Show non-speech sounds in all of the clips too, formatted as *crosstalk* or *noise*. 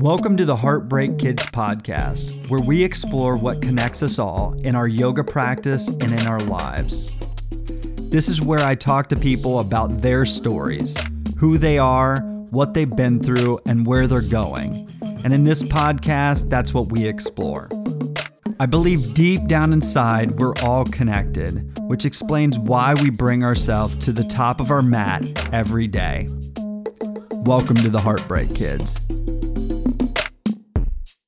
Welcome to the Heartbreak Kids podcast, where we explore what connects us all in our yoga practice and in our lives. This is where I talk to people about their stories, who they are, what they've been through, and where they're going. And in this podcast, that's what we explore. I believe deep down inside we're all connected, which explains why we bring ourselves to the top of our mat every day. Welcome to the Heartbreak Kids.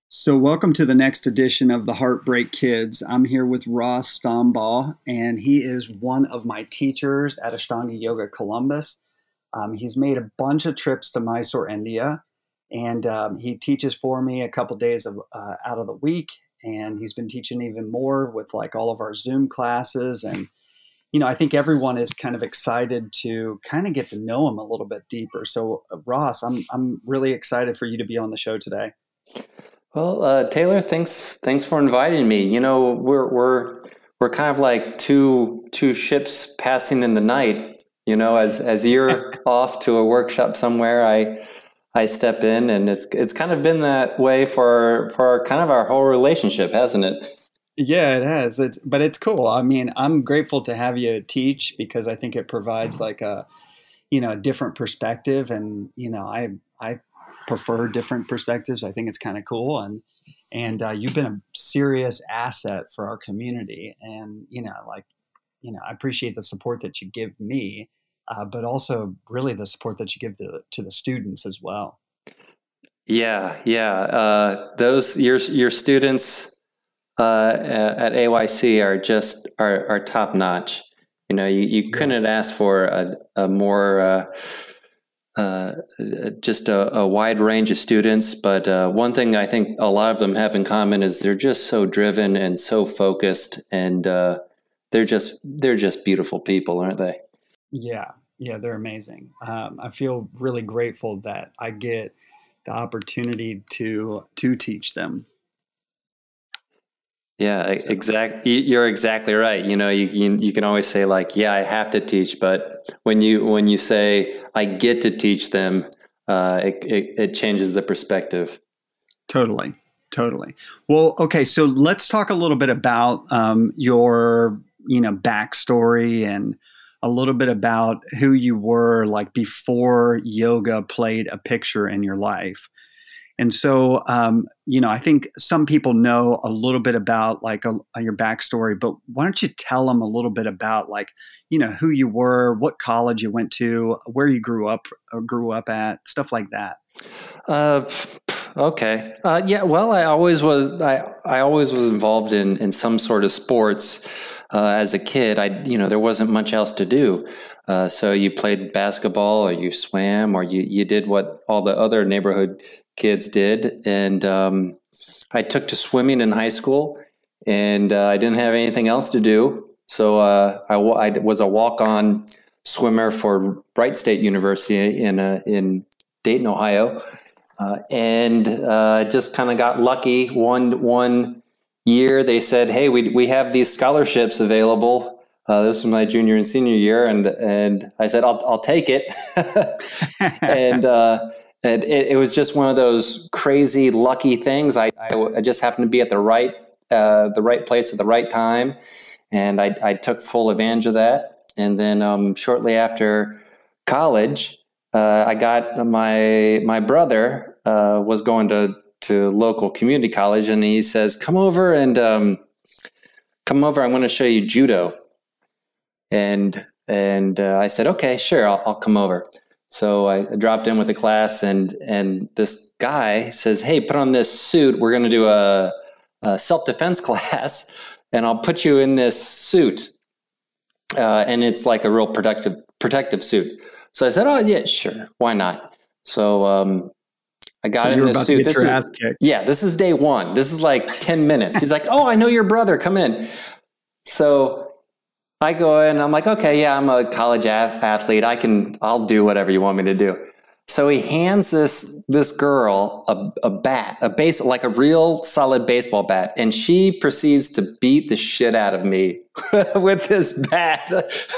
So, welcome to the next edition of the Heartbreak Kids. I'm here with Ross Stombaugh, and he is one of my teachers at Ashtanga Yoga Columbus. Um, he's made a bunch of trips to Mysore, India, and um, he teaches for me a couple days of, uh, out of the week and he's been teaching even more with like all of our Zoom classes. And, you know, I think everyone is kind of excited to kind of get to know him a little bit deeper. So, uh, Ross, I'm, I'm really excited for you to be on the show today. Well, uh, Taylor, thanks, thanks for inviting me. You know, we're, we're, we're kind of like two, two ships passing in the night. You know, as, as you're *laughs* off to a workshop somewhere, I, I step in, and it's it's kind of been that way for for kind of our whole relationship, hasn't it? Yeah, it has. It's but it's cool. I mean, I'm grateful to have you teach because I think it provides like a you know a different perspective, and you know I I prefer different perspectives. I think it's kind of cool, and and uh, you've been a serious asset for our community, and you know like you know I appreciate the support that you give me uh, but also really the support that you give the, to the students as well. Yeah, yeah. Uh, those your your students uh, at AYC are just are, are top notch. You know, you, you couldn't ask for a, a more uh, uh, just a, a, wide range of students. But uh, one thing I think a lot of them have in common is they're just so driven and so focused, and uh, they're just they're just beautiful people, aren't they? Yeah, yeah, they're amazing. Um, I feel really grateful that I get the opportunity to to teach them. Yeah, exactly. You're exactly right. You know, you, you you can always say like, "Yeah, I have to teach," but when you when you say, "I get to teach them," uh, it, it, it changes the perspective. Totally, totally. Well, okay, so let's talk a little bit about um, your you know backstory and a little bit about who you were like before yoga played a picture in your life. And so, um, you know, I think some people know a little bit about like a, a, your backstory, but why don't you tell them a little bit about like, you know, who you were, what college you went to, where you grew up, uh, grew up at, stuff like that. Uh, okay. Uh, yeah. Well, I always was. I I always was involved in in some sort of sports uh, as a kid, I you know there wasn't much else to do. Uh, so you played basketball, or you swam, or you you did what all the other neighborhood kids did. And um, I took to swimming in high school, and uh, I didn't have anything else to do. So uh, I, was a walk on swimmer for Wright State University in uh, in Dayton, Ohio. Uh, and uh, just kind of got lucky. One one year they said, "Hey, we we have these scholarships available." Uh, this was my junior and senior year, and and I said, "I'll I'll take it," *laughs* and. Uh, and it, it, was just one of those crazy lucky things. I, I, I just happened to be at the right uh, the right place at the right time, and I, I took full advantage of that. And then um, shortly after college, uh, I got my my brother uh, was going to to local community college, and he says, "Come over and um, come over. I'm going to show you judo." And and uh, I said, "Okay, sure, I'll, I'll come over." So I dropped in with the class, and and this guy says, "Hey, put on this suit. We're going to do a, a self defense *laughs* class, and I'll put you in this suit." Uh, and it's like a real protective protective suit. So I said, "Oh yeah, sure, why not?" So um, I got so in a suit. This is, yeah, this is day one. This is like 10 minutes. He's like, Oh, I know your brother. Come in. So I go in I'm like, okay, yeah, I'm a college athlete. I can, I'll do whatever you want me to do. So he hands this this girl a, a bat, a base like a real solid baseball bat, and she proceeds to beat the shit out of me *laughs* with this bat.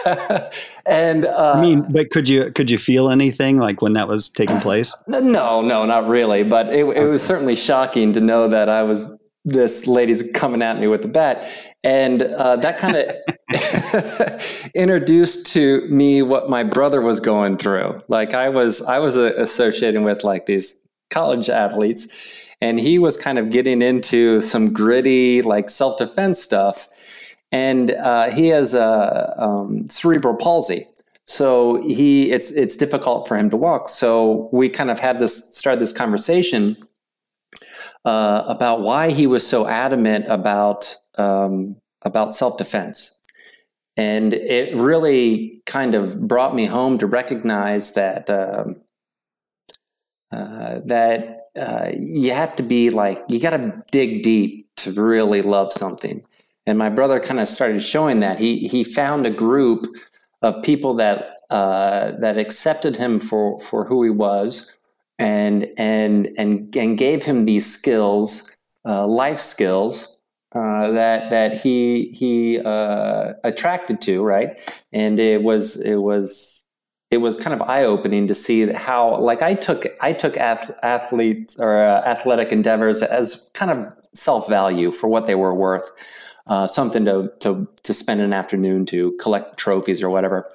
*laughs* and uh, I mean, but could you could you feel anything like when that was taking place? No, no, not really. But it, it was certainly shocking to know that I was this lady's coming at me with the bat, and uh, that kind of *laughs* introduced to me what my brother was going through. Like I was, I was uh, associating with like these college athletes, and he was kind of getting into some gritty, like self defense stuff. And uh, he has a um, cerebral palsy, so he it's it's difficult for him to walk. So we kind of had this started this conversation uh, about why he was so adamant about um, about self defense, and it really kind of brought me home to recognize that um, uh, that uh, you have to be like you got to dig deep to really love something. And my brother kind of started showing that he he found a group of people that uh, that accepted him for for who he was and and and and gave him these skills, uh, life skills uh, that that he he uh, attracted to, right? And it was it was it was kind of eye opening to see how like I took I took ath- athletes or uh, athletic endeavors as kind of self value for what they were worth. Uh, something to, to to spend an afternoon to collect trophies or whatever.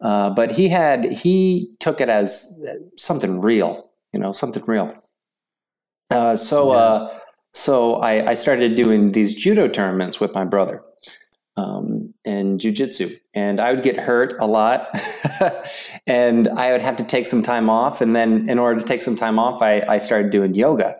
Uh, but he had he took it as something real you know, something real. Uh, so, yeah. So I, I, started doing these judo tournaments with my brother um, and jujitsu, and I would get hurt a lot, *laughs* and I would have to take some time off. And then, in order to take some time off, I, I started doing yoga.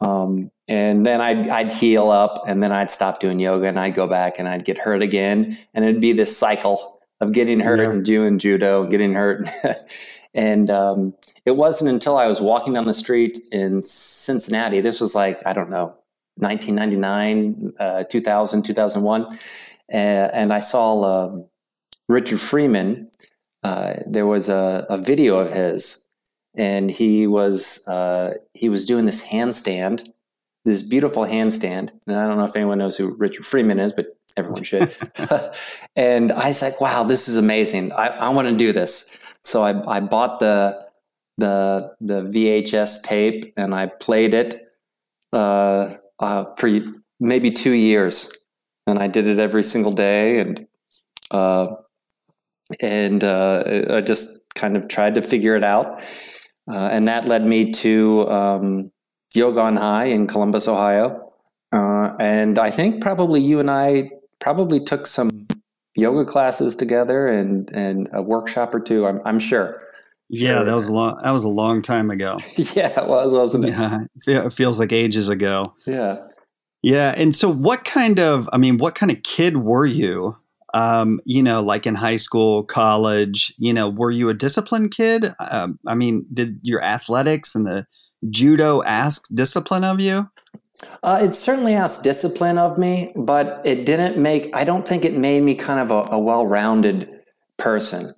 Um, and then I'd, I'd heal up, and then I'd stop doing yoga, and I'd go back, and I'd get hurt again, and it'd be this cycle of getting hurt yeah. and doing judo, getting hurt. *laughs* And um, it wasn't until I was walking down the street in Cincinnati, this was like, I don't know, 1999, uh, 2000, 2001, uh, and I saw um, Richard Freeman. Uh, there was a, a, video of his, and he was uh, he was doing this handstand, this beautiful handstand. And I don't know if anyone knows who Richard Freeman is, but everyone should. *laughs* *laughs* and I was like, "Wow, this is amazing! I, I want to do this." So I, I bought the the the VHS tape and I played it uh, uh, for maybe two years, and I did it every single day, and uh, and uh, I just kind of tried to figure it out, uh, and that led me to um, Yoga on High in Columbus, Ohio, uh, and I think probably you and I probably took some yoga classes together and and a workshop or two. I'm I'm sure. Yeah, that was a long. That was a long time ago. *laughs* yeah, it was, wasn't it? Yeah, it feels like ages ago. Yeah, yeah. And so, what kind of? I mean, what kind of kid were you? Um, you know, like in high school, college. You know, were you a disciplined kid? Um, I mean, did your athletics and the judo ask discipline of you? Uh, it certainly asked discipline of me, but it didn't make. I don't think it made me kind of a, a well-rounded person,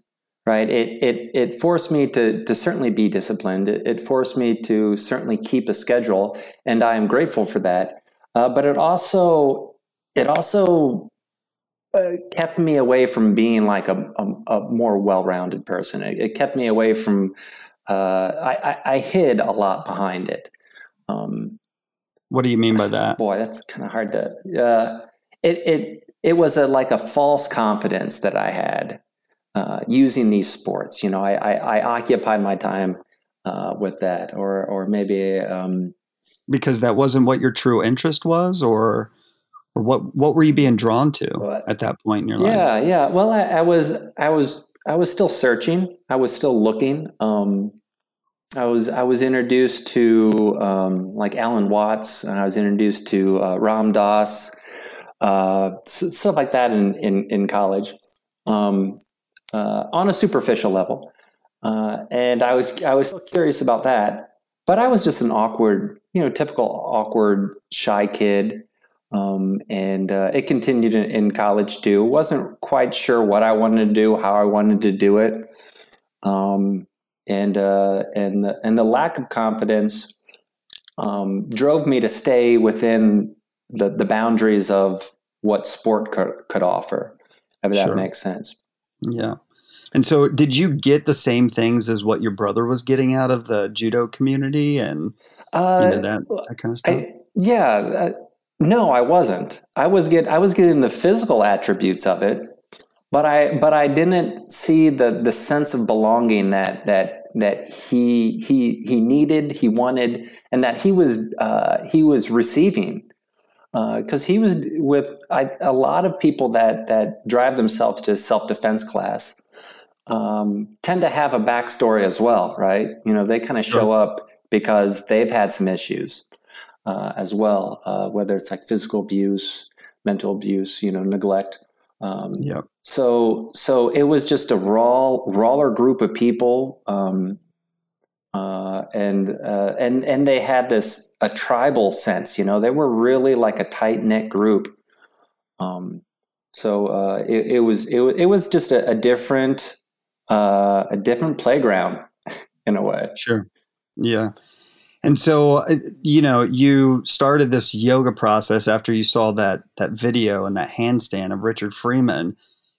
right? It it it forced me to to certainly be disciplined. It, it forced me to certainly keep a schedule, and I am grateful for that. Uh, but it also it also uh, kept me away from being like a, a, a more well-rounded person. It, it, kept me away from. Uh, I, I, I, hid a lot behind it. Um, what do you mean by *laughs* that? Boy, that's kind of hard to. Uh, it it it was a like a false confidence that I had uh, using these sports. You know, I I, I occupied my time uh, with that, or or maybe um, because that wasn't what your true interest was, or or what what were you being drawn to at that point in your life? Yeah, yeah. Well, I, I was I was I was still searching. I was still looking. Um, I was I was introduced to um, like Alan Watts, and I was introduced to uh, Ram Dass, uh, stuff like that in in, in college, um, uh, on a superficial level, uh, and I was I was curious about that, but I was just an awkward, you know, typical awkward, shy kid, um, and uh, it continued in, in, college too. wasn't quite sure what I wanted to do, how I wanted to do it. And uh, and the, and the lack of confidence um, drove me to stay within the the boundaries of what sport could, could offer. If that sure. makes sense. Yeah. And so, did you get the same things as what your brother was getting out of the judo community and uh, you know, that, that kind of stuff? I, yeah. Uh, no, I wasn't. I was get I was getting the physical attributes of it, but I but I didn't see the the sense of belonging that that that he he he needed, he wanted, and that he was uh, he was receiving because uh, he was with I, a lot of people that that drive themselves to self defense class um, tend to have a backstory as well, right? You know, they kind of show sure. up because they've had some issues uh, as well, uh, whether it's like physical abuse, mental abuse, you know, neglect. Um, yeah. So, so it was just a raw, rawer group of people, um, uh, and uh, and and they had this a tribal sense. You know, they were really like a tight knit group. Um, so uh, it, it was it, it was just a, a different uh, a different playground *laughs* in a way. Sure. Yeah. And so, uh, you know, you started this yoga process after you saw that that video and that handstand of Richard Freeman.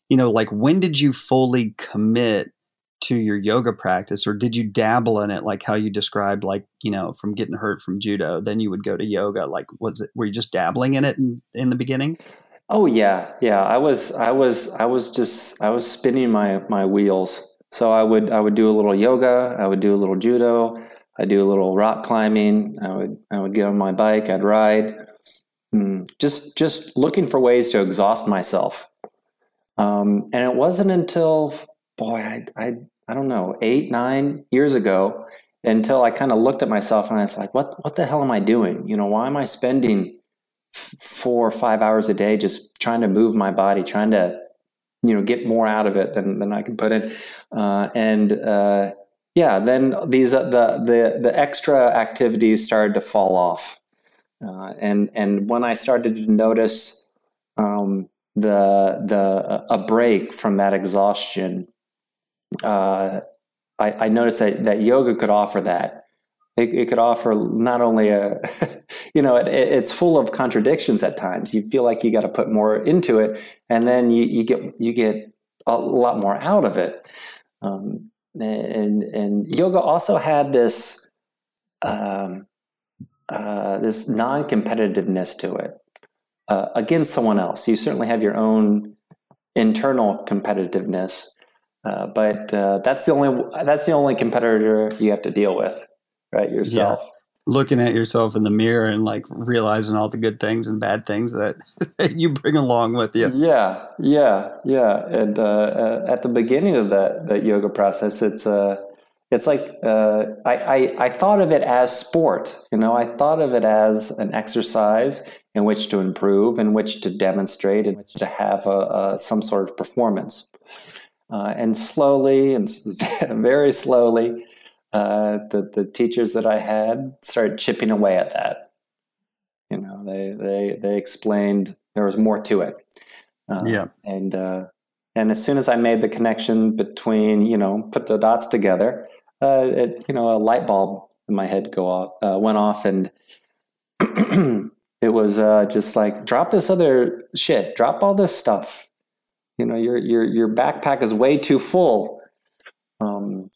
You know, like when did you fully commit to your yoga practice, or did you dabble in it, like how you described, like you know, from getting hurt from judo, then you would go to yoga? Like, was it were you just dabbling in it in, in the beginning? Oh yeah, yeah. I was, I was, I was just, I was spinning my my wheels. So I would, I would do a little yoga. I would do a little judo. I do a little rock climbing. I would, I would get on my bike. I'd ride. Mm, just, just looking for ways to exhaust myself. Um, and it wasn't until, boy, I, I, I don't know, eight, nine years ago, until I kind of looked at myself and I was like, what, what the hell am I doing? You know, why am I spending four or five hours a day just trying to move my body, trying to you know get more out of it than than I can put in, uh, and uh, yeah, then these uh, the the the extra activities started to fall off, uh, and and when I started to notice um, the the a break from that exhaustion, uh, I, I noticed that that yoga could offer that it, it could offer not only a, *laughs* you know, it, it's full of contradictions at times. You feel like you got to put more into it, and then you, you get you get a lot more out of it. Um, and and yoga also had this um, uh, this non-competitiveness to it uh, against someone else. You certainly have your own internal competitiveness, uh, but uh, that's the only that's the only competitor you have to deal with right? Yourself. Yeah. Looking at yourself in the mirror and like realizing all the good things and bad things that, that *laughs* you bring along with you. Yeah, yeah, yeah. And uh, uh, at the beginning of that that yoga process, it's uh, it's like uh, I, I I thought of it as sport. You know, I thought of it as an exercise in which to improve, in which to demonstrate, in which to have a, a some sort of performance. Uh, and slowly and *laughs* very slowly, uh, the the teachers that I had started chipping away at that. You know, they they they explained there was more to it. Uh, yeah, and uh, and as soon as I made the connection between, you know, put the dots together, uh, it, you know, a light bulb in my head go off, uh, went off, and *clears throat* it was uh, just like drop this other shit, drop all this stuff. You know, your your your backpack is way too full. Um,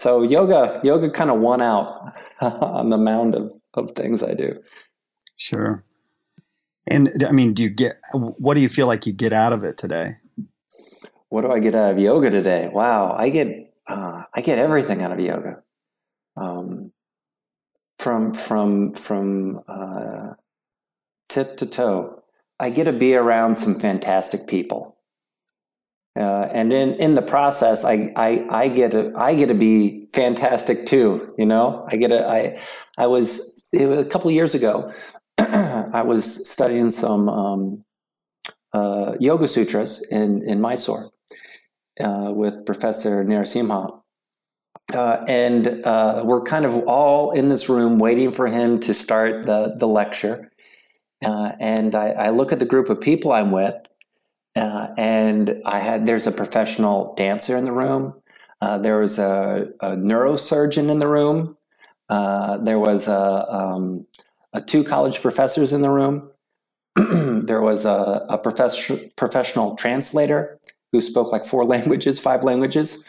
so yoga, yoga kind of won out *laughs* on the mound of, of things I do. Sure. And I mean, do you get, what do you feel like you get out of it today? What do I get out of yoga today? Wow. I get, uh, I get everything out of yoga. Um, from, from, from, uh, tip to toe. I get to be around some fantastic people. Uh, and in, in the process, I, I, I get to, I get to be fantastic too. You know, I get to, I, I was, it was a couple years ago, *clears throat* I was studying some um, uh, yoga sutras in, in Mysore uh, with Professor Narasimha. Uh, and uh, we're kind of all in this room waiting for him to start the, the lecture. Uh, and I, I look at the group of people I'm with, uh, and I had there's a professional dancer in the room. There was a, a, neurosurgeon in the room. There was a, um, a, two college professors in the room. *clears throat* there was a, a professional translator who spoke like four *laughs* languages, five languages,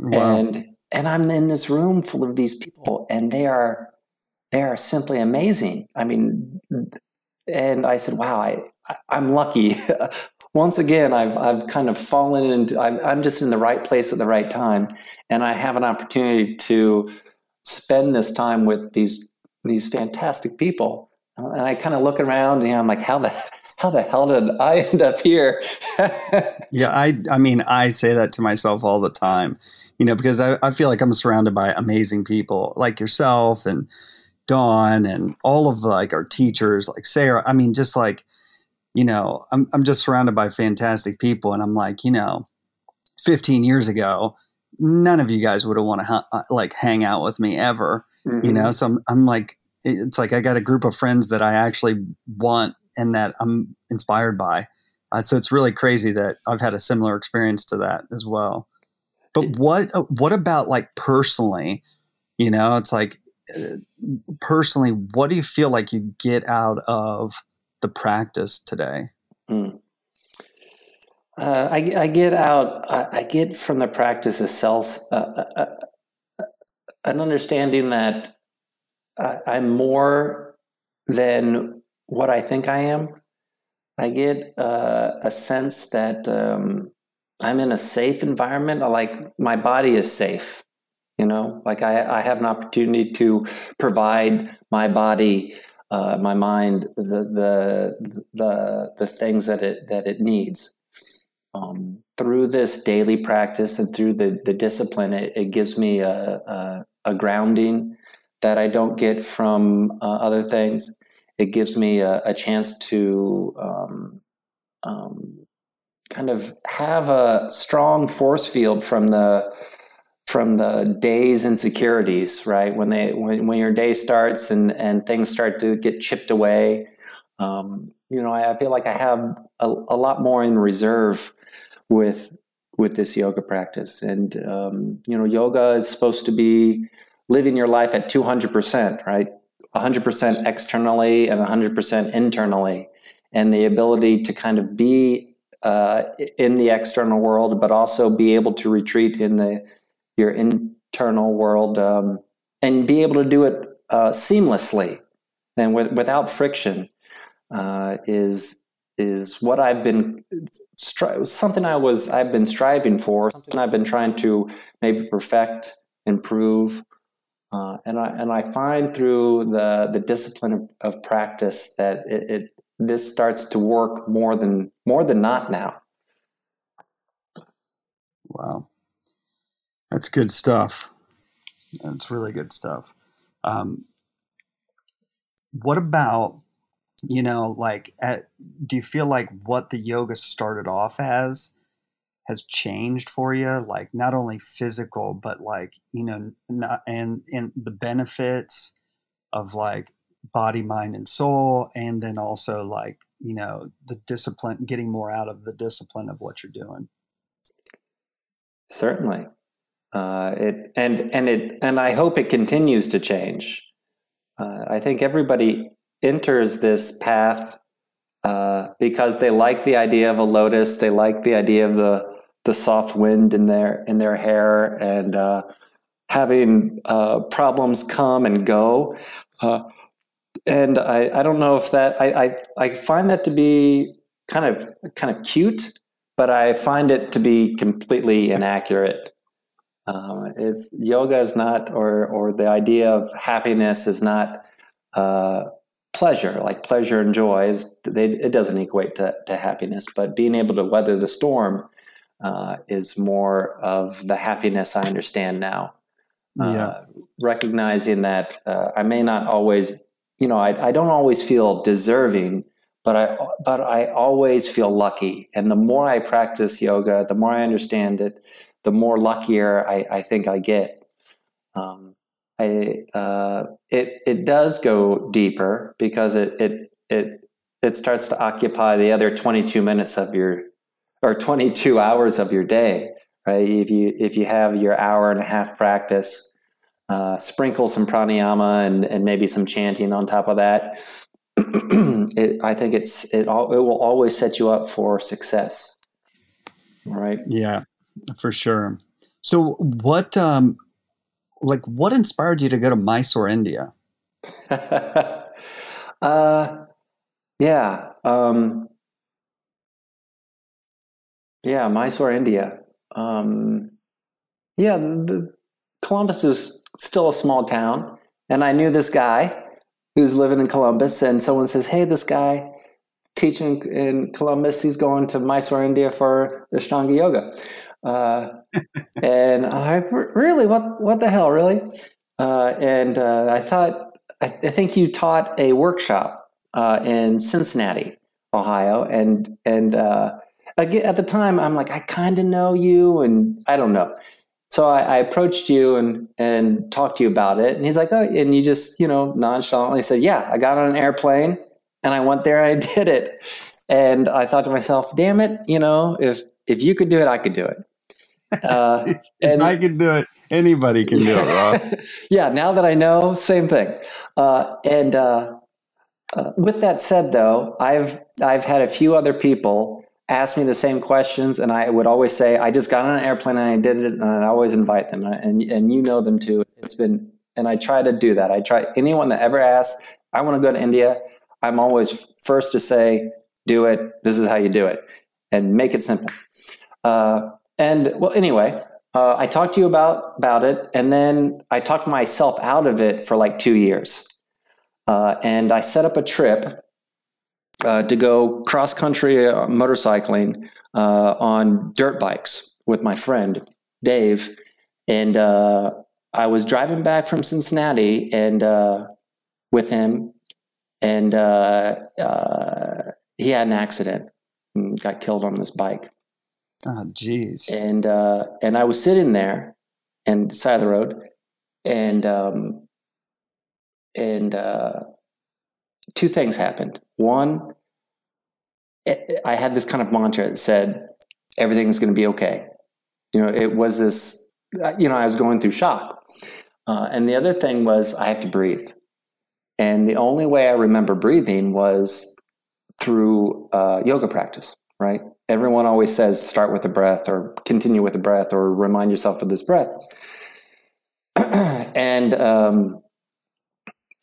wow. and and I'm in this room full of these people, and they are they are simply amazing. I mean, and I said, "Wow, I, I am lucky." *laughs* Once again, I've I've kind of fallen into. I'm, I'm just in the right place at the right time, and I have an opportunity to spend this time with these these fantastic people. And I kind of look around, and I'm like, "How the how the hell did I end up here?" *laughs* yeah, I I mean, I say that to myself all the time, you know, because I, I feel like I'm surrounded by amazing people like yourself and Dawn and all of like our teachers, like Sarah. I mean, just like, you know, I'm, I'm just surrounded by fantastic people. And I'm like, you know, 15 years ago, none of you guys would have want to ha- uh, like hang out with me ever, mm-hmm. you know? So I'm, I'm like, it's like I got a group of friends that I actually want and that I'm inspired by. Uh, so it's really crazy that I've had a similar experience to that as well. But what uh, what about like personally? You know, it's like personally, what do you feel like you get out of the practice today? Mm. Uh, I, I, get out, I, I, get from the practice itself uh, uh, uh an understanding that I'm more than what I think I am. I get uh, a sense that um, I'm in a safe environment. Like my body is safe. You know, like I, I have an opportunity to provide my body, uh, my mind, the, the the the things that it that it needs. Um, through this daily practice and through the the discipline, it, it gives me a, a, a grounding that I don't get from uh, other things. It gives me a, a chance to um, um, kind of have a strong force field from the from the day's insecurities, right? When they when, when your day starts and and things start to get chipped away, um, you know, I, I, feel like I have a, a, lot more in reserve with with this yoga practice. And um, you know, yoga is supposed to be living your life at two hundred percent, right? 100% externally and 100% internally. And the ability to kind of be uh, in the external world but also be able to retreat in the your internal world um, and be able to do it uh, seamlessly and with, without friction uh, is is what I've been stri- something I was I've been striving for something I've been trying to maybe perfect improve uh, and I and I find through the the discipline of, of practice that it, it this starts to work more than more than not now wow that's good stuff. That's really good stuff. Um, what about, you know, like, at, do you feel like what the yoga started off as has changed for you? Like, not only physical, but like, you know, not, and, and the benefits of like body, mind, and soul, and then also like, you know, the discipline, getting more out of the discipline of what you're doing? Certainly. Uh, it and and it and I hope it continues to change. Uh, I think everybody enters this path uh, because they like the idea of a lotus. They like the idea of the the soft wind in their in their hair and uh, having uh, problems come and go. Uh, and I, I don't know if that I, I I find that to be kind of kind of cute, but I find it to be completely inaccurate. Uh, is yoga is not, or or the idea of happiness is not uh, pleasure. Like pleasure and joy is, they, it doesn't equate to, to happiness. But being able to weather the storm uh, is more of the happiness I understand now. Uh, yeah. recognizing that uh, I may not always, you know, I, I don't always feel deserving but I but I always feel lucky. And the more I practice yoga, the more I understand it, the more luckier I, I think I get. Um, I uh, it it does go deeper because it it it it starts to occupy the other 22 minutes of your or 22 hours of your day right? If you if you have your hour and a half practice, uh, sprinkle some pranayama and, and maybe some chanting on top of that. *clears throat* it, I think it's it all, it will always set you up for success, right? Yeah, for sure. So what um like what inspired you to go to Mysore, India? *laughs* uh yeah. Um yeah, Mysore, India. Um yeah, the, Columbus is still a small town, and I knew this guy who's living in Columbus, and someone says, "Hey, this guy teaching in Columbus, he's going to Mysore, India for Ashtanga yoga." Uh, *laughs* and I really, what what the hell, really? Uh, and uh, I thought, I, I, think you taught a workshop uh, in Cincinnati, Ohio, and and uh, at the time, I'm like, I kind of know you, and I don't know. So I, I, approached you and and talked to you about it, and he's like, oh, and you just you know nonchalantly said, yeah, I got on an airplane and I went there and I *laughs* did it, and I thought to myself, damn it, you know, if if you could do it, I could do it. *laughs* Uh, and I can do it. Anybody can do it, *laughs* Rob. yeah. Now that I know, same thing. Uh, and uh, uh, with that said, though, I've I've had a few other people ask me the same questions, and I would always say, "I just got on an airplane and I did it," and I always invite them, and and you know them too. It's been, and I try to do that. I try anyone that ever asks, "I want to go to India," I'm always first to say, "Do it. This is how you do it," and make it simple. Uh, and well, anyway, uh, I talked to you about about it, and then I talked myself out of it for like two years. Uh, and I set up a trip uh, to go cross country uh, motorcycling uh, on dirt bikes with my friend Dave, and uh, I was driving back from Cincinnati and uh, with him, and uh, he had an accident and got killed on this bike. Oh, jeez. And and I was sitting there, and side of the road, and um, and two things happened. One, I had this kind of mantra that said, everything's going to be okay. You know, it was this, uh, you know, I was going through shock. Uh, and the other thing was I have to breathe. And the only way I remember breathing was through uh, yoga practice, right? Everyone always says start with the breath or continue with the breath or remind yourself of this breath. *clears throat* and um,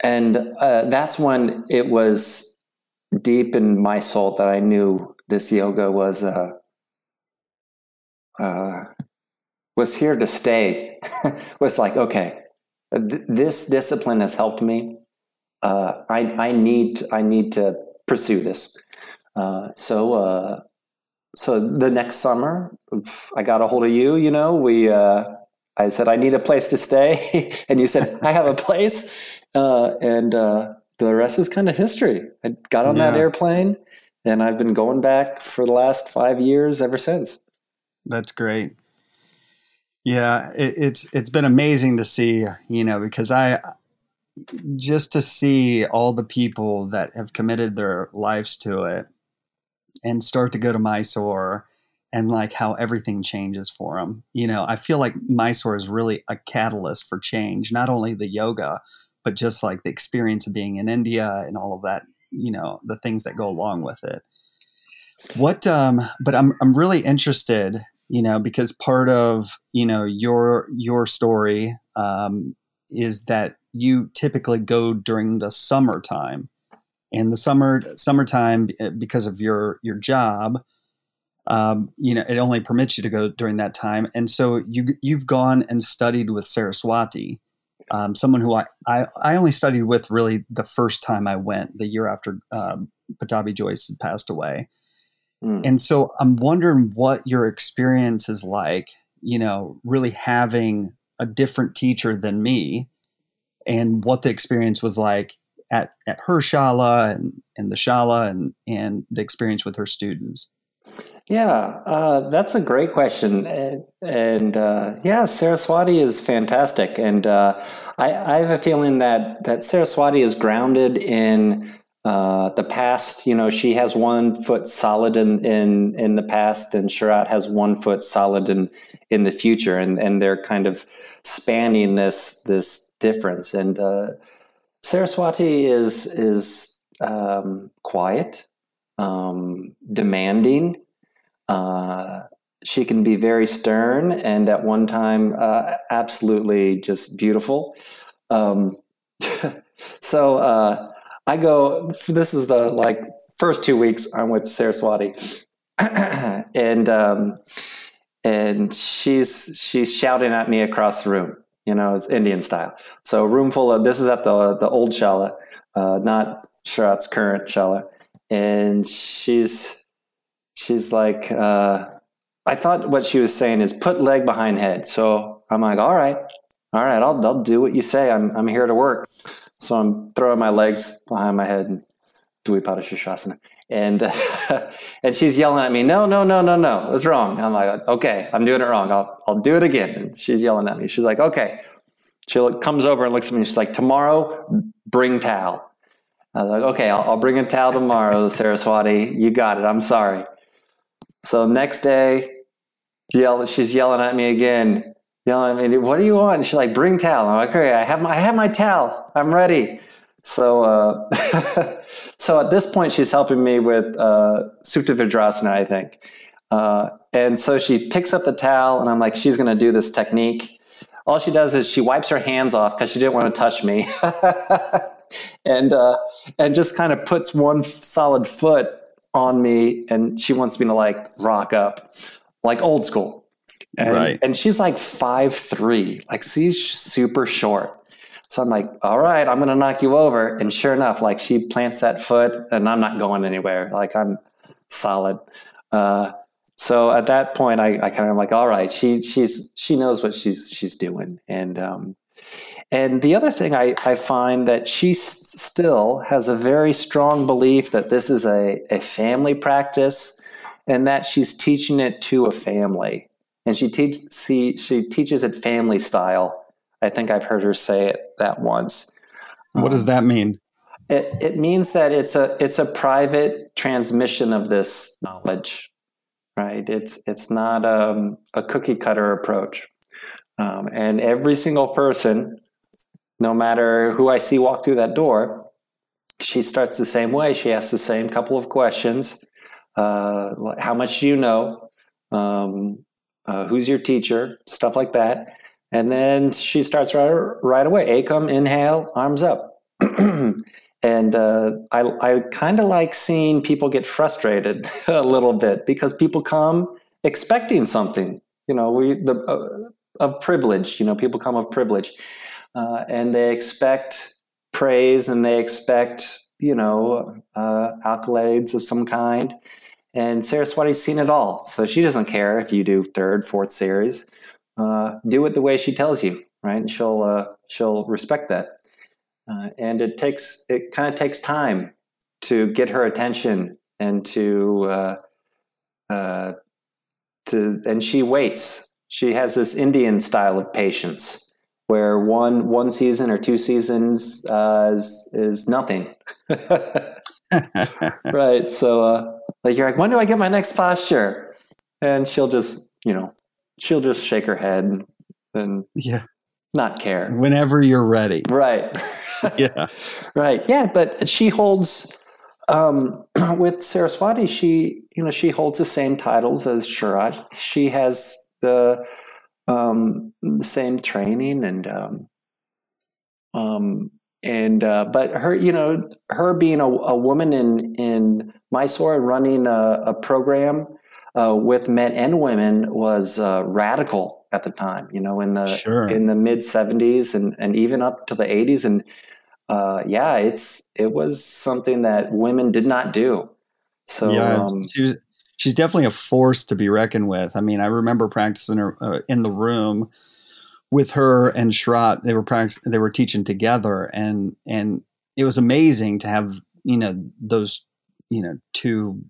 and uh, that's when it was deep in my soul that I knew this yoga was uh, uh, was here to stay. *laughs* was like, okay, th- this discipline has helped me. Uh, I I need I need to pursue this. Uh, so uh, so the next summer, I got a hold of you. You know, we. Uh, I said I need a place to stay, *laughs* and you said I have a place, uh, and the rest is kind of history. I got on yeah. that airplane and I've been going back for the last five years ever since. That's great. Yeah, it, it's it's been amazing to see, you know, because I just to see all the people that have committed their lives to it and start to go to Mysore and like how everything changes for them. You know, I feel like Mysore is really a catalyst for change, not only the yoga, but just like the experience of being in India and all of that, you know, the things that go along with it. What, um, but I'm, I'm really interested, you know, because part of, you know, your, your story, um, is that you typically go during the summertime and the summer summertime eh, because of your, your job, um, you know, it only permits you to go during that time. And so you, you've gone and studied with Saraswati, um, someone who I, I, I only studied with really the first time I went, the year after um, Pattabhi Jois had passed away. Mm. And so I'm wondering what your experience is like, you know, really having a different teacher than me and what the experience was like at, at her shala and, and the shala and, and the experience with her students. Yeah, uh, that's a great question, and, uh, yeah, Saraswati is fantastic, and uh, I, I, have a feeling that that Saraswati is grounded in Uh, the past, you know, she has one foot solid in, in, in the past, and Sharat has one foot solid in, in the future, and, and they're kind of spanning this this difference. And uh, Saraswati is is um, quiet, um, demanding. Uh, she can be very stern, and at one time, uh, absolutely just beautiful. Um, *laughs* so uh, I go. This is the like first two weeks I'm with Saraswati, *clears throat* and um, and she's she's shouting at me across the room. You know, it's Indian style. So room full of this is at the the old shala, uh, not Sharat's current shala, and she's she's like. Uh, I thought what she was saying is put leg behind head. So I'm like, all right, all right, I'll, I'll do what you say. I'm, I'm here to work. So I'm throwing my legs behind my head and Dvipada Shirshasana. And, uh, *laughs* and she's yelling at me, no, no, no, no, no, it's wrong. I'm like, okay, I'm doing it wrong. I'll, I'll do it again. And she's yelling at me. She's like, okay. She comes over and looks at me. She's like, tomorrow, bring towel. I was like, okay, I'll, I'll bring a towel tomorrow, Saraswati. You got it. I'm sorry. So next day, yell, she's yelling at me again yelling at me, "What do you want?" She's like, "Bring towel." I'm like, "Okay, I have my I have my towel. I'm ready." So, uh, *laughs* so at this point, she's helping me with uh, Supta Vajrasana, I think. Uh, and so she picks up the towel, and I'm like, she's going to do this technique. All she does is she wipes her hands off because she didn't want to touch me, *laughs* and uh, and just kind of puts one solid foot on me, and she wants me to like rock up, like old school. And, right. and she's like five three, like she's super short. So I'm like, all right, I'm gonna knock you over. And sure enough, like she plants that foot, and I'm not going anywhere. Like I'm solid. Uh, so at that point, I, I kind of like, all right, she she's she knows what she's she's doing. And um, and the other thing I, I find that she s- still has a very strong belief that this is a, a family practice and that she's teaching it to a family and she teaches she, she teaches it family style. I think I've heard her say it that once. What um, does that mean? It it means that it's a it's a private transmission of this knowledge, right? It's it's not um, a cookie cutter approach, um, and every single person, no matter who I see walk through that door, she starts the same way. She asks the same couple of questions. Uh, how much do you know? Um, uh, who's your teacher, stuff like that. And then she starts right, right away. Ekam, inhale, arms up. *clears throat* and uh, I, I kind of like seeing people get frustrated *laughs* a little bit because people come expecting something, you know, we, the, uh, of privilege, you know, people come of privilege. Uh, and they expect praise and they expect, you know, uh, accolades of some kind. And Saraswati's seen it all, so she doesn't care if you do third, fourth series. Uh, do it the way she tells you, right? And she'll uh, she'll respect that. Uh, and it takes it kind of takes time to get her attention and to to and she waits. She has this Indian style of patience where one one season or two seasons uh, is, is nothing. *laughs* *laughs* right. So uh, like you're like, when do I get my next posture? And she'll just, you know, she'll just shake her head and, and yeah, not care. Whenever you're ready. Right. *laughs* yeah. Right. Yeah. But she holds um, *clears throat* with Saraswati, she, you know, she holds the same titles as Sharat. She has the um, the same training and um, um, and uh, but her, you know, her being a, a woman in in Mysore running a, a program uh, with men and women was uh, radical at the time. You know, in the sure. in the mid '70s and and even up to the '80s, and uh, yeah, it's it was something that women did not do. So yeah, um, she was. She's definitely a force to be reckoned with. I mean, I remember practicing her uh, in the room with her and Sharat, they were practicing, they were teaching together, and and it was amazing to have you know those you know two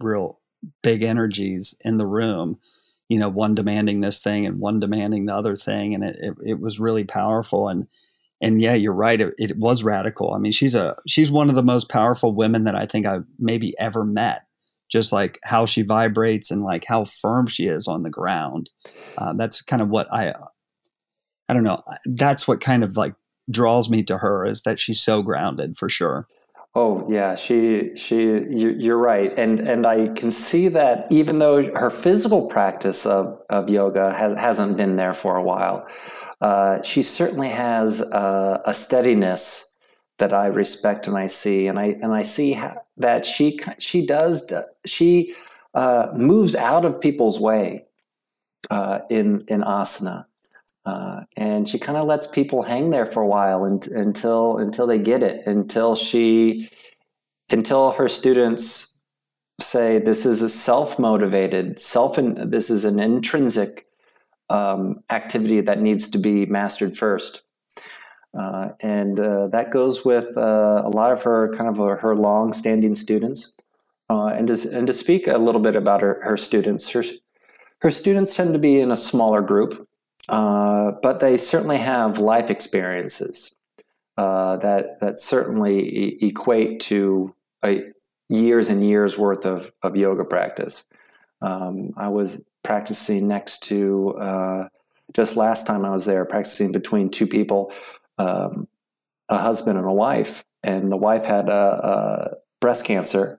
real big energies in the room. You know, one demanding this thing and one demanding the other thing, and it it, it was really powerful. And and yeah, you're right. It, it, was radical. I mean, she's a she's one of the most powerful women that I think I've maybe ever met. Just like how she vibrates and like how firm she is on the ground. Uh, that's kind of what I I don't know. That's what kind of like draws me to her is that she's so grounded for sure. Oh yeah, she she you're right, and and I can see that even though her physical practice of of yoga has, hasn't been there for a while, uh, she certainly has a, a, steadiness that I respect and I see, and I and I see that she she does she uh, moves out of people's way uh, in in asana. Uh, and she kind of lets people hang there for a while and, until until they get it until she until her students say this is a self-motivated self and this is an intrinsic um, activity that needs to be mastered first uh, and uh, that goes with uh, a lot of her kind of uh, her long-standing students uh, and to, and to speak a little bit about her, her students her, her students tend to be in a smaller group uh, but they certainly have life experiences that that certainly equate to a, years and years worth of, of yoga practice. Um, I was practicing next to just last time I was there, practicing between two people, um, a husband and a wife, and the wife had a, a breast cancer,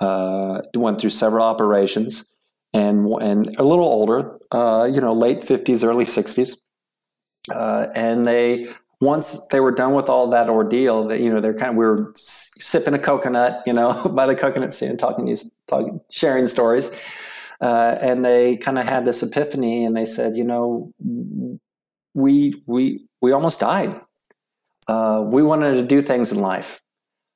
uh, went through several operations and and a little older, uh, you know, late fifties, early sixties, uh, and they once they were done with all that ordeal, that you know, they're kind of we were sipping a coconut, you know, *laughs* by the coconut stand, talking these, talking, sharing stories, uh, and they kind of had this epiphany, and they said, you know, we we we almost died. Uh, we wanted to do things in life,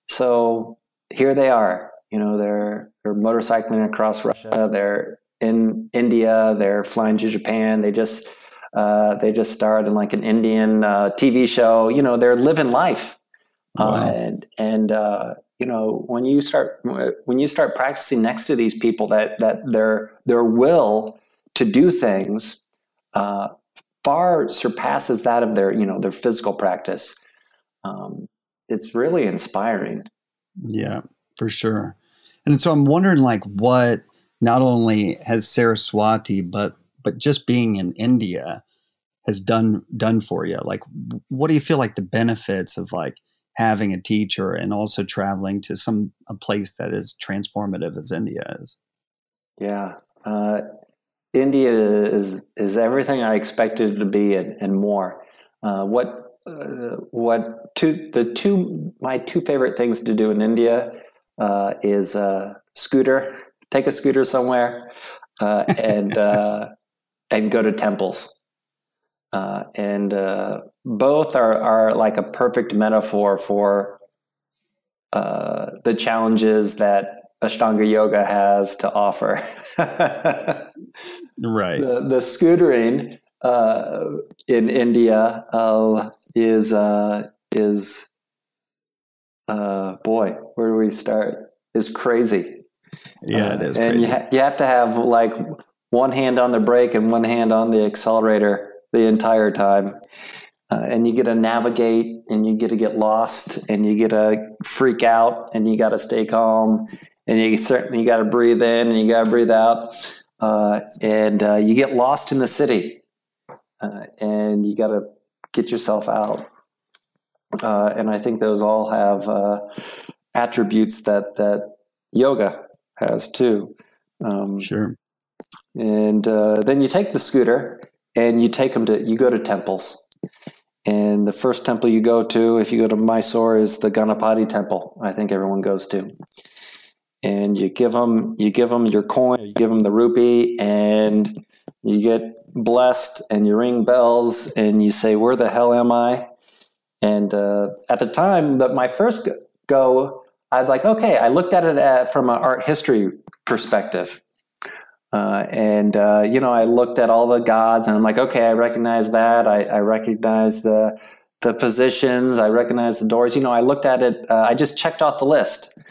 so here they are. You know, they're they're motorcycling across Russia. They're in India. They're flying to Japan. They just uh, they just starred in like an Indian uh, TV show. You know, they're living life. Uh, wow. and and uh, you know when you start when you start practicing next to these people that that their their will to do things uh, far surpasses that of their you know their physical practice. Um, it's really inspiring. Yeah, for sure. And so I'm wondering, like, what not only has Saraswati, but but just being in India has done done for you. Like, what do you feel like the benefits of like having a teacher and also traveling to some a place that is transformative as India is? Yeah, uh, India is is everything I expected it to be and, and more. Uh, what uh, what two the two my two favorite things to do in India uh, is uh, scooter take a scooter somewhere uh, and *laughs* uh, and go to temples. Uh, and uh, both are, are like a perfect metaphor for uh, the challenges that Ashtanga yoga has to offer. *laughs* right. The, the scootering uh, in India is uh, is uh, boy, where do we start? Is crazy. Yeah, uh, it is. And you, ha- you have to have like one hand on the brake and one hand on the accelerator the entire time. Uh, and you get to navigate and you get to get lost and you get to freak out and you got to stay calm and you certainly you got to breathe in and you got to breathe out uh, and uh, you get lost in the city uh, and you got to get yourself out uh, and i think those all have uh, attributes that that yoga has too. Um, sure. And uh, then you take the scooter and you take them to you go to temples. And the first temple you go to, if you go to Mysore, is the Ganapati temple. I think everyone goes to. And you give them you give them your coin, you give them the rupee, and you get blessed, and you ring bells, and you say, "Where the hell am I?" And uh, at the time that my first go, I was like, okay, I looked at it at, from an art history perspective. Uh, and, uh, you know, I looked at all the gods and I'm like, okay, I recognize that. I, I recognize the, the positions. I recognize the doors. You know, I looked at it. Uh, I just checked off the list.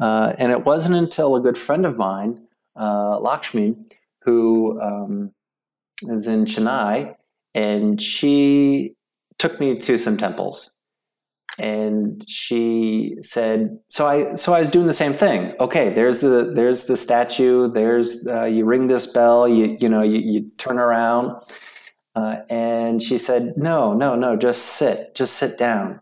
Uh, and it wasn't until a good friend of mine, uh, Lakshmi, who um, is in Chennai, and she took me to some temples. And she said so i so i was doing the same thing. Okay there's the there's the statue there's uh, you ring this bell you you know you, you turn around. Uh, and she said no no no just sit just sit down.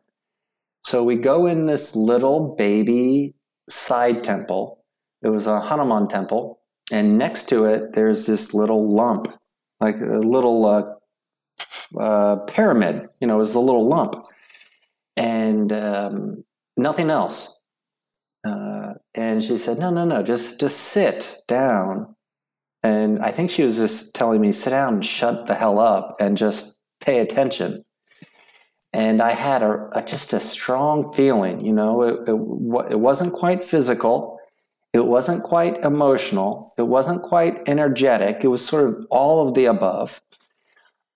So we go in this little baby side temple. It was a hanuman temple. And next to it there's this little lump like a little uh, uh pyramid you know it was a little lump and um, nothing else. Uh, and she said, "No, no, no, just just sit down." And I think she was just telling me, "Sit down and shut the hell up and just pay attention." And I had a, a just a strong feeling, you know, it, it, it wasn't quite physical, it wasn't quite emotional, it wasn't quite energetic. It was sort of all of the above.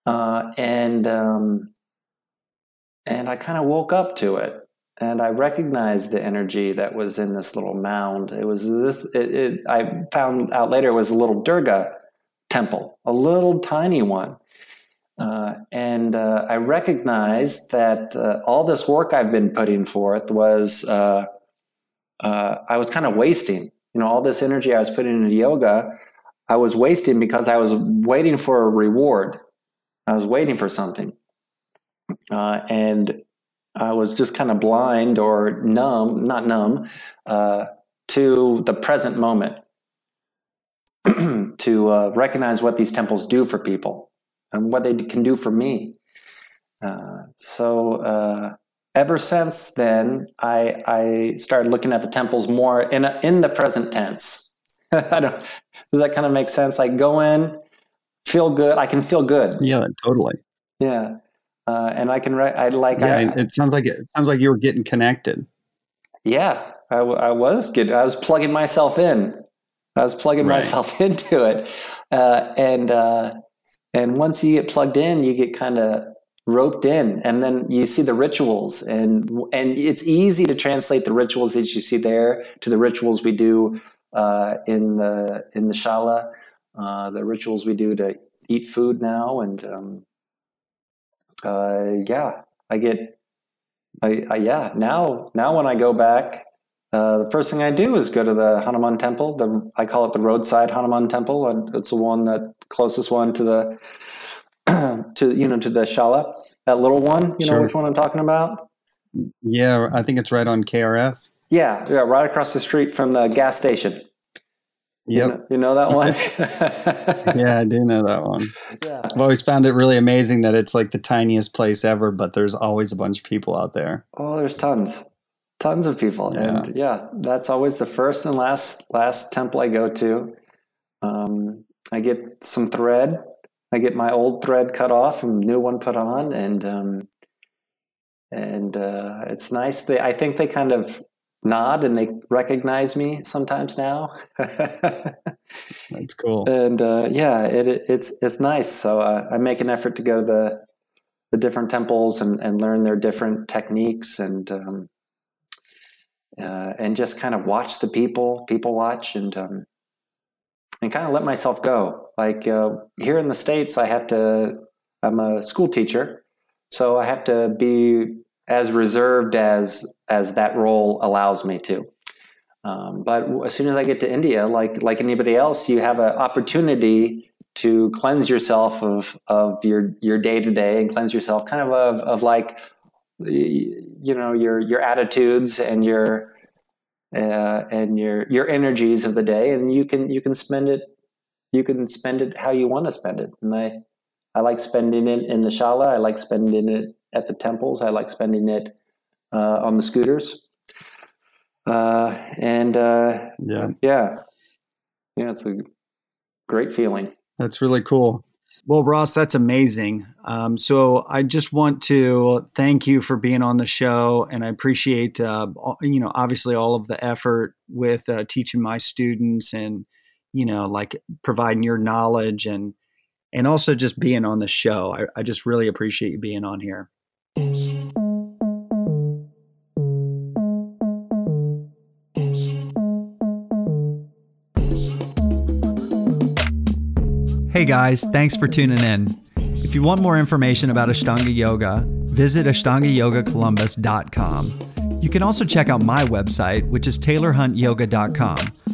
Uh, and um, and I kind of woke up to it and I recognized the energy that was in this little mound. It was this, it, it, I found out later it was a little Durga temple, a little tiny one. Uh, and uh, I recognized that uh, all this work I've been putting forth was, uh, I was kind of wasting. You know, all this energy I was putting into yoga, I was wasting because I was waiting for a reward. I was waiting for something. Uh, and I was just kind of blind or numb, not numb, uh, to the present moment, *clears throat* to uh, recognize what these temples do for people and what they can do for me. Uh, so uh, ever since then, I, I started looking at the temples more in a, in the present tense. *laughs* I don't. Does that kind of make sense? Like go in, feel good. I can feel good. Yeah, totally. Yeah uh, and I can write. I like. Yeah, I, it sounds like it sounds like you were getting connected. Yeah, I, I was good. I was plugging myself in. I was plugging right. myself *laughs* into it, uh, and uh, and once you get plugged in, you get kind of roped in, and then you see the rituals, and and it's easy to translate the rituals that you see there to the rituals we do uh, in the in the shala, uh, the rituals we do to eat food now, and um, uh, yeah, I get, I, I, yeah. Now, now when I go back, uh, the first thing I do is go to the Hanuman temple. The I call it the roadside Hanuman temple, and it's the one that closest one to the *clears throat* to you know to the Shala. That little one, you sure. know which one I'm talking about? Yeah, I think it's right on KRS. Yeah, yeah, right across the street from the gas station. Yep. You know, you know that one? *laughs* yeah, I do know that one. Yeah. I've always found it really amazing that it's like the tiniest place ever, but there's always a bunch of people out there. Oh, there's tons. Tons of people. Yeah. And yeah, that's always the first and last last temple I go to. Um, I get some thread. I get my old thread cut off and new one put on and um, and uh, it's nice. They I think they kind of nod and they recognize me sometimes now. That's cool. *laughs* And uh, yeah, it, it's it's nice. So uh, I make an effort to go to the the different temples and, and learn their different techniques and um, uh, and just kind of watch the people, people watch and um, and kind of let myself go. Like uh, here in the states, I have to. I'm a school teacher, so I have to be as reserved as as that role allows me to. Um, but as soon as I get to India, like like anybody else, you have an opportunity to cleanse yourself of of your your day to day and cleanse yourself kind of of, of like you know your your attitudes and your uh, and your your energies of the day, and you can you can spend it you can spend it how you want to spend it. And I I like spending it in the shala. I like spending it at the temples. I like spending it uh, on the scooters. Uh, and uh, yeah, yeah, yeah, it's a great feeling. That's really cool. Well, Ross, that's amazing. Um, so I just want to thank you for being on the show, and I appreciate, uh, you know, obviously all of the effort with uh, teaching my students, and you know, like providing your knowledge and and also just being on the show. I, I just really appreciate you being on here. Hey guys, thanks for tuning in. If you want more information about Ashtanga Yoga, visit ashtangayogacolumbus.com. You can also check out my website, which is taylorhuntyoga.com.